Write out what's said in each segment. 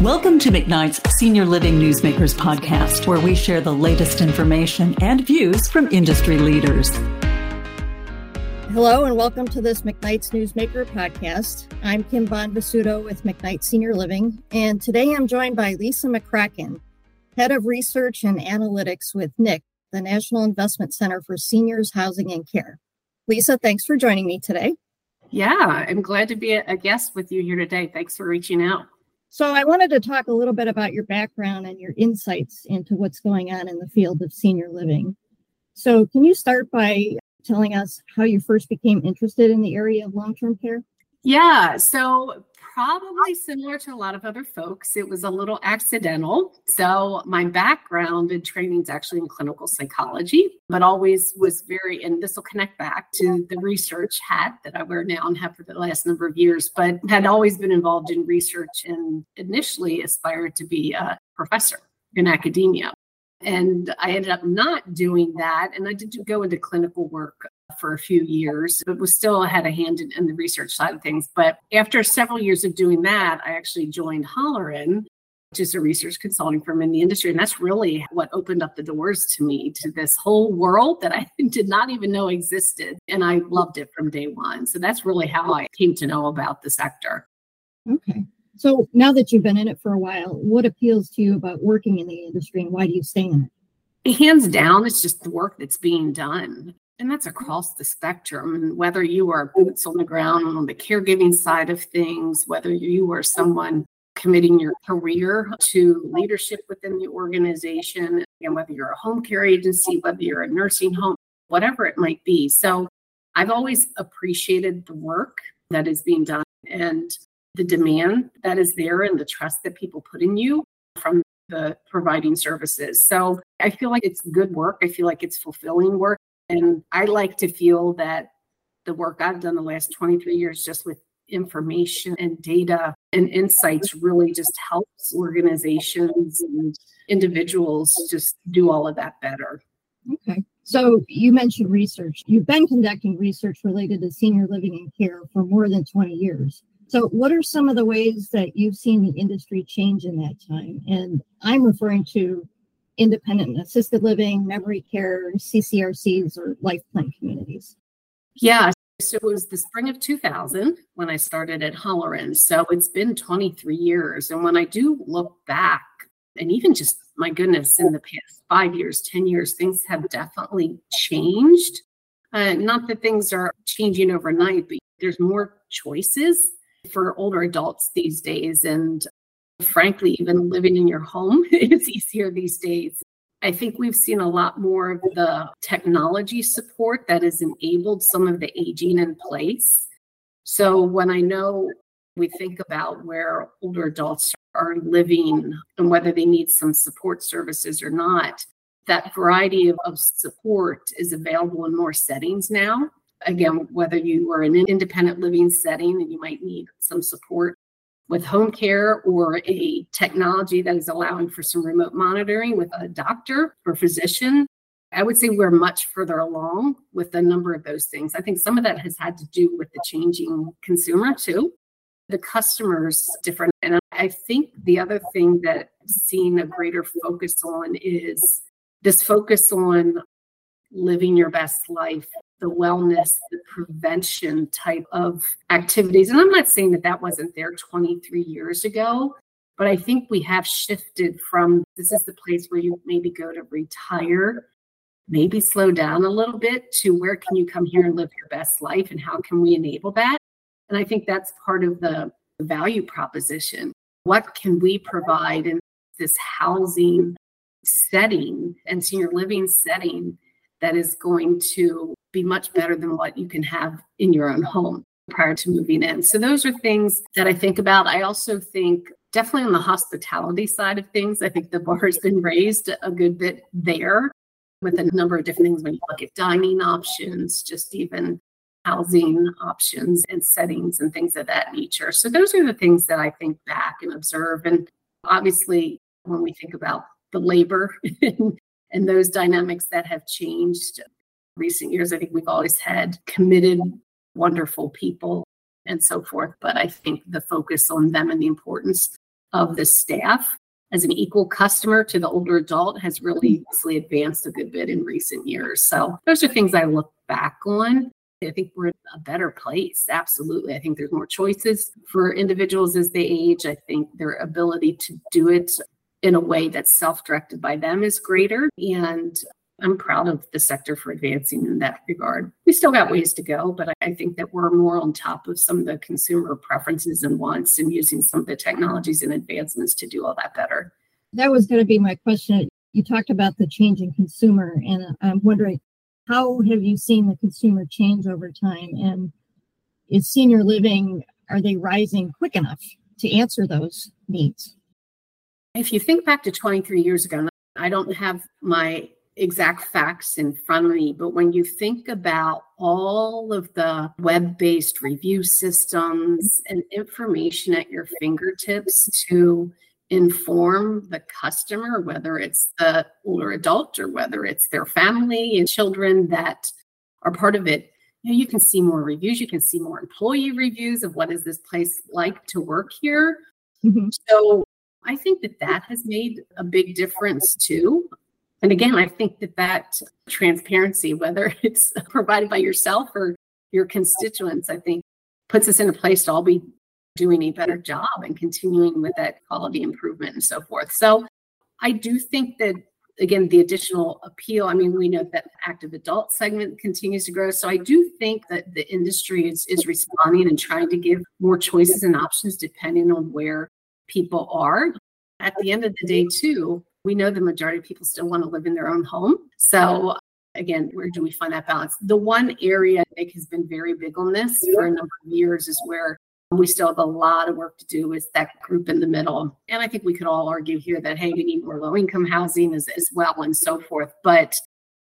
Welcome to McKnight's Senior Living Newsmakers podcast, where we share the latest information and views from industry leaders. Hello, and welcome to this McKnight's Newsmaker podcast. I'm Kim Bonvissuto with McKnight Senior Living, and today I'm joined by Lisa McCracken, Head of Research and Analytics with NIC, the National Investment Center for Seniors Housing and Care. Lisa, thanks for joining me today. Yeah, I'm glad to be a guest with you here today. Thanks for reaching out. So, I wanted to talk a little bit about your background and your insights into what's going on in the field of senior living. So, can you start by telling us how you first became interested in the area of long term care? Yeah, so probably similar to a lot of other folks. It was a little accidental. So, my background and training is actually in clinical psychology, but always was very, and this will connect back to the research hat that I wear now and have for the last number of years, but had always been involved in research and initially aspired to be a professor in academia. And I ended up not doing that. And I did go into clinical work for a few years, but was still had a hand in, in, the research side of things. But after several years of doing that, I actually joined Holleran, which is a research consulting firm in the industry. And that's really what opened up the doors to me to this whole world that I did not even know existed. And I loved it from day one. So that's really how I came to know about the sector. Okay. So now that you've been in it for a while, what appeals to you about working in the industry and why do you stay in it? Hands down, it's just the work that's being done. And that's mm-hmm. across the spectrum. And whether you are boots on the ground on the caregiving side of things, whether you are someone committing your career to leadership within the organization, and whether you're a home care agency, whether you're a nursing home, whatever it might be. So I've always appreciated the work that is being done and the demand that is there and the trust that people put in you from the providing services. So I feel like it's good work. I feel like it's fulfilling work. And I like to feel that the work I've done the last 23 years just with information and data and insights really just helps organizations and individuals just do all of that better. Okay. So you mentioned research. You've been conducting research related to senior living and care for more than 20 years. So, what are some of the ways that you've seen the industry change in that time? And I'm referring to independent assisted living, memory care, CCRCs, or life plan communities? Yeah. So it was the spring of 2000 when I started at Holleran. So it's been 23 years. And when I do look back, and even just my goodness, in the past five years, 10 years, things have definitely changed. Uh, not that things are changing overnight, but there's more choices for older adults these days. And frankly, even living in your home is easier these days. I think we've seen a lot more of the technology support that has enabled some of the aging in place. So when I know we think about where older adults are living and whether they need some support services or not, that variety of, of support is available in more settings now. Again, whether you are in an independent living setting and you might need some support with home care or a technology that is allowing for some remote monitoring with a doctor or physician. I would say we're much further along with a number of those things. I think some of that has had to do with the changing consumer too. The customers different. And I think the other thing that I've seen a greater focus on is this focus on living your best life the wellness, the prevention type of activities. And I'm not saying that that wasn't there 23 years ago, but I think we have shifted from this is the place where you maybe go to retire, maybe slow down a little bit to where can you come here and live your best life and how can we enable that? And I think that's part of the value proposition. What can we provide in this housing setting and senior living setting that is going to be much better than what you can have in your own home prior to moving in. So those are things that I think about. I also think definitely on the hospitality side of things, I think the bar has been raised a good bit there with a number of different things when you look at dining options, just even housing options and settings and things of that nature. So those are the things that I think back and observe. And obviously, when we think about the labor and those dynamics that have changed recent years. I think we've always had committed, wonderful people and so forth. But I think the focus on them and the importance of the staff as an equal customer to the older adult has really mm. advanced a good bit in recent years. So those are things I look back on. I think we're in a better place. Absolutely. I think there's more choices for individuals as they age. I think their ability to do it in a way that's self directed by them is greater. And I'm proud of the sector for advancing in that regard. We still got ways to go, but I think that we're more on top of some of the consumer preferences and wants and using some of the technologies and advancements to do all that better. That was going to be my question. You talked about the changing consumer, and I'm wondering how have you seen the consumer change over time? And is senior living, are they rising quick enough to answer those needs? If you think back to 23 years ago, I don't have my exact facts in front of me, but when you think about all of the web based review systems and information at your fingertips to inform the customer, whether it's the older adult or whether it's their family and children that are part of it, you, know, you can see more reviews, you can see more employee reviews of what is this place like to work here. Mm-hmm. So I think that that has made a big difference too. And again, I think that that transparency, whether it's provided by yourself or your constituents, I think puts us in a place to all be doing a better job and continuing with that quality improvement and so forth. So I do think that again the additional appeal i mean we know that active adult segment continues to grow so i do think that the industry is, is responding and trying to give more choices and options depending on where people are at the end of the day too we know the majority of people still want to live in their own home. So again, where do we find that balance? The one area NIC has been very big on this for a number of years is where we still have a lot of work to do is that group in the middle. And I think we could all argue here that, hey, we need more low income housing as, as well and so forth. But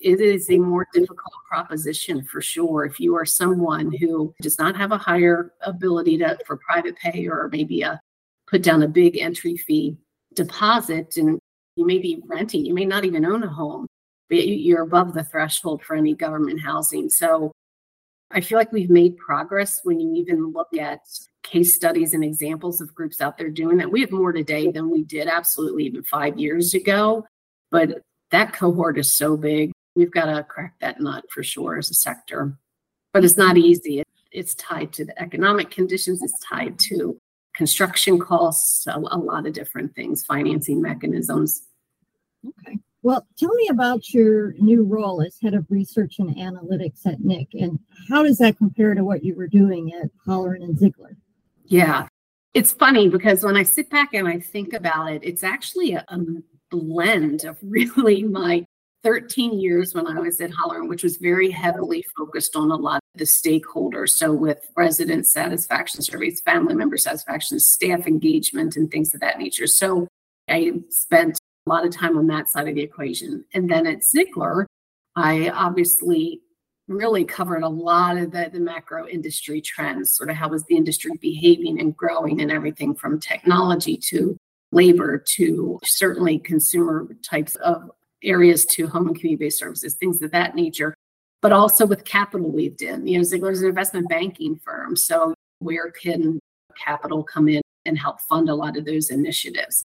it is a more difficult proposition for sure. If you are someone who does not have a higher ability to for private pay or maybe a put down a big entry fee deposit and you may be renting, you may not even own a home, but you're above the threshold for any government housing. So I feel like we've made progress when you even look at case studies and examples of groups out there doing that. We have more today than we did absolutely even five years ago. But that cohort is so big. We've got to crack that nut for sure as a sector. But it's not easy. It's tied to the economic conditions, it's tied to construction costs, a, a lot of different things, financing mechanisms. Okay. Well, tell me about your new role as head of research and analytics at NIC, and how does that compare to what you were doing at Holleran and Ziegler? Yeah, it's funny because when I sit back and I think about it, it's actually a, a blend of really my 13 years when I was at Holleran, which was very heavily focused on a lot of the stakeholders. So, with resident satisfaction surveys, family member satisfaction, staff engagement, and things of that nature. So, I spent a lot of time on that side of the equation. And then at Ziegler, I obviously really covered a lot of the, the macro industry trends, sort of how was the industry behaving and growing and everything from technology to labor to certainly consumer types of areas to home and community-based services, things of that nature, but also with capital weaved in. You know, Ziegler's an investment banking firm. So where can capital come in and help fund a lot of those initiatives?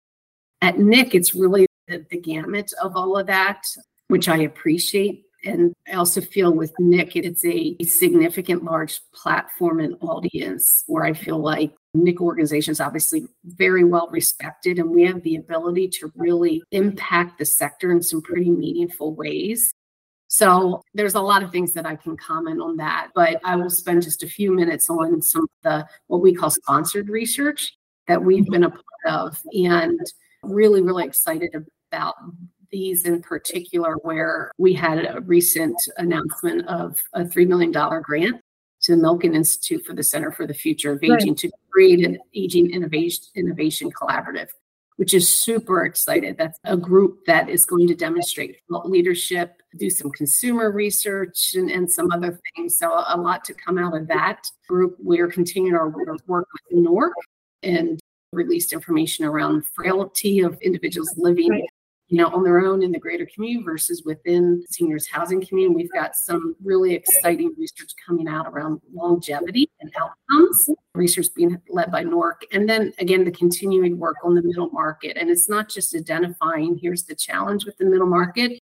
At NIC, it's really the, the gamut of all of that, which I appreciate. And I also feel with NIC, it's a significant large platform and audience where I feel like NIC organization is obviously very well respected, and we have the ability to really impact the sector in some pretty meaningful ways. So there's a lot of things that I can comment on that, but I will spend just a few minutes on some of the what we call sponsored research that we've been a part of, and really, really excited about these in particular, where we had a recent announcement of a $3 million grant to the Milken Institute for the Center for the Future of Aging right. to create an aging innovation innovation collaborative, which is super excited. That's a group that is going to demonstrate leadership, do some consumer research, and, and some other things. So a lot to come out of that group. We're continuing our work with NORC and released information around frailty of individuals living right. You know, on their own in the greater community versus within seniors housing community. We've got some really exciting research coming out around longevity and outcomes, research being led by NORC. And then again, the continuing work on the middle market. And it's not just identifying here's the challenge with the middle market,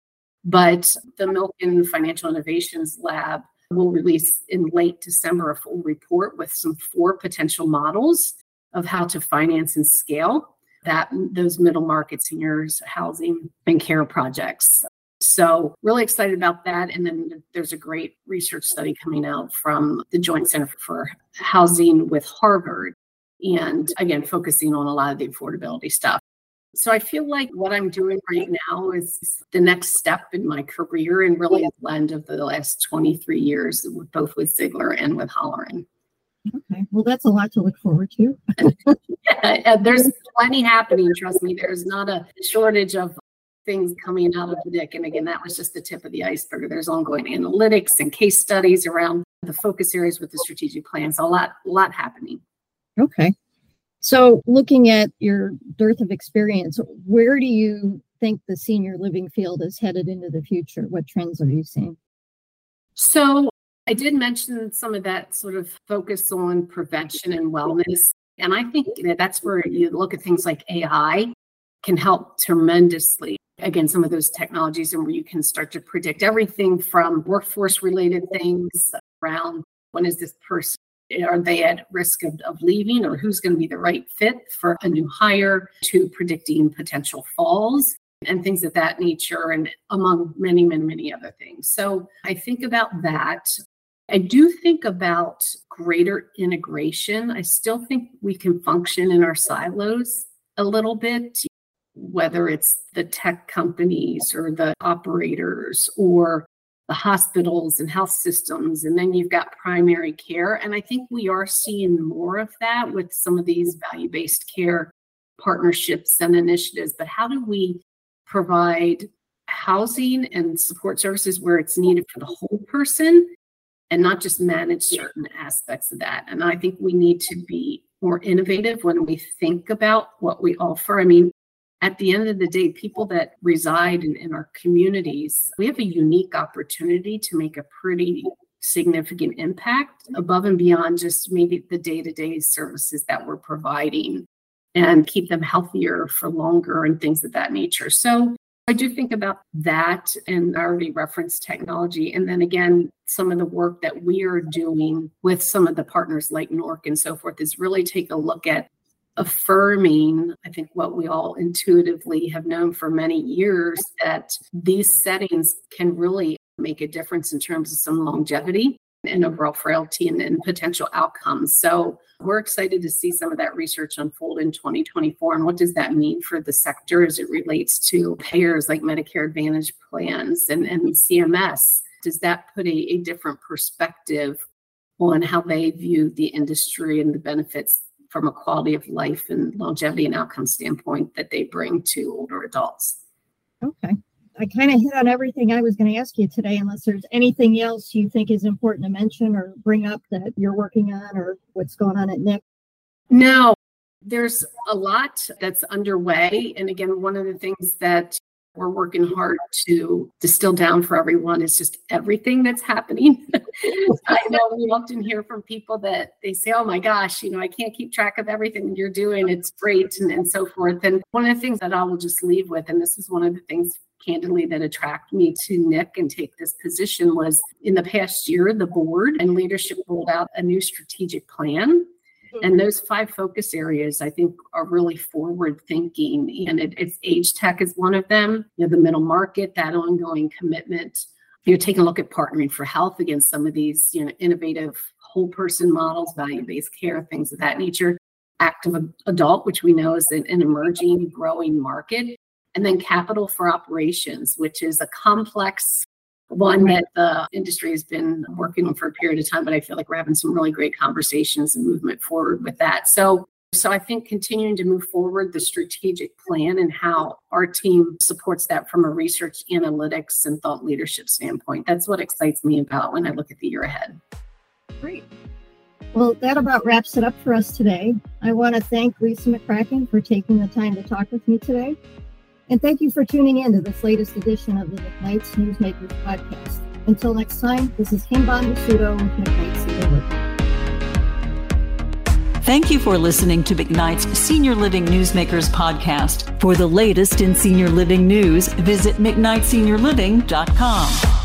but the Milken Financial Innovations Lab will release in late December a full report with some four potential models of how to finance and scale that those middle market seniors housing and care projects. So really excited about that. And then there's a great research study coming out from the Joint Center for Housing with Harvard. And again, focusing on a lot of the affordability stuff. So I feel like what I'm doing right now is the next step in my career and really a blend of the last 23 years, both with Ziegler and with Holleran. Okay. Well, that's a lot to look forward to. yeah, there's plenty happening. Trust me, there's not a shortage of things coming out of the NIC. And again, that was just the tip of the iceberg. There's ongoing analytics and case studies around the focus areas with the strategic plans. A lot, a lot happening. Okay. So, looking at your dearth of experience, where do you think the senior living field is headed into the future? What trends are you seeing? So, I did mention some of that sort of focus on prevention and wellness. And I think that that's where you look at things like AI can help tremendously. Again, some of those technologies and where you can start to predict everything from workforce related things around when is this person are they at risk of, of leaving or who's going to be the right fit for a new hire to predicting potential falls and things of that nature and among many many many other things so i think about that I do think about greater integration. I still think we can function in our silos a little bit, whether it's the tech companies or the operators or the hospitals and health systems. And then you've got primary care. And I think we are seeing more of that with some of these value based care partnerships and initiatives. But how do we provide housing and support services where it's needed for the whole person and not just manage certain aspects of that. And I think we need to be more innovative when we think about what we offer. I mean, at the end of the day, people that reside in, in our communities, we have a unique opportunity to make a pretty significant impact above and beyond just maybe the day to day services that we're providing and keep them healthier for longer and things of that nature. So I do think about that and I already referenced technology. And then again, some of the work that we are doing with some of the partners like NORC and so forth is really take a look at affirming, I think, what we all intuitively have known for many years that these settings can really make a difference in terms of some longevity and overall frailty and, and potential outcomes. So we're excited to see some of that research unfold in 2024. And what does that mean for the sector as it relates to payers like Medicare Advantage plans and, and CMS? Does that put a, a different perspective on how they view the industry and the benefits from a quality of life and longevity and outcome standpoint that they bring to older adults? Okay. I kind of hit on everything I was going to ask you today, unless there's anything else you think is important to mention or bring up that you're working on or what's going on at NIC. No, there's a lot that's underway. And again, one of the things that we're working hard to distill down for everyone is just everything that's happening. I know we often hear from people that they say, Oh my gosh, you know, I can't keep track of everything you're doing. It's great and, and so forth. And one of the things that I will just leave with, and this is one of the things candidly that attracted me to NIC and take this position was in the past year, the board and leadership rolled out a new strategic plan. Mm-hmm. And those five focus areas, I think, are really forward thinking. And it, it's age tech is one of them. You know, the middle market, that ongoing commitment. You're taking a look at partnering for health against some of these, you know, innovative whole person models, value based care, things of that nature. Active adult, which we know is an emerging, growing market and then capital for operations, which is a complex one that the industry has been working on for a period of time. But I feel like we're having some really great conversations and movement forward with that. So so I think continuing to move forward the strategic plan and how our team supports that from a research analytics and thought leadership standpoint. That's what excites me about when I look at the year ahead. Great. Well, that about wraps it up for us today. I want to thank Lisa McCracken for taking the time to talk with me today. And thank you for tuning in to this latest edition of the McKnight's Newsmakers podcast. Until next time, this is Kim Bonvissuto with McKnight's Senior Living. Thank you for listening to McKnight's Senior Living Newsmakers podcast. For the latest in senior living news, visit McKnightSeniorLiving.com.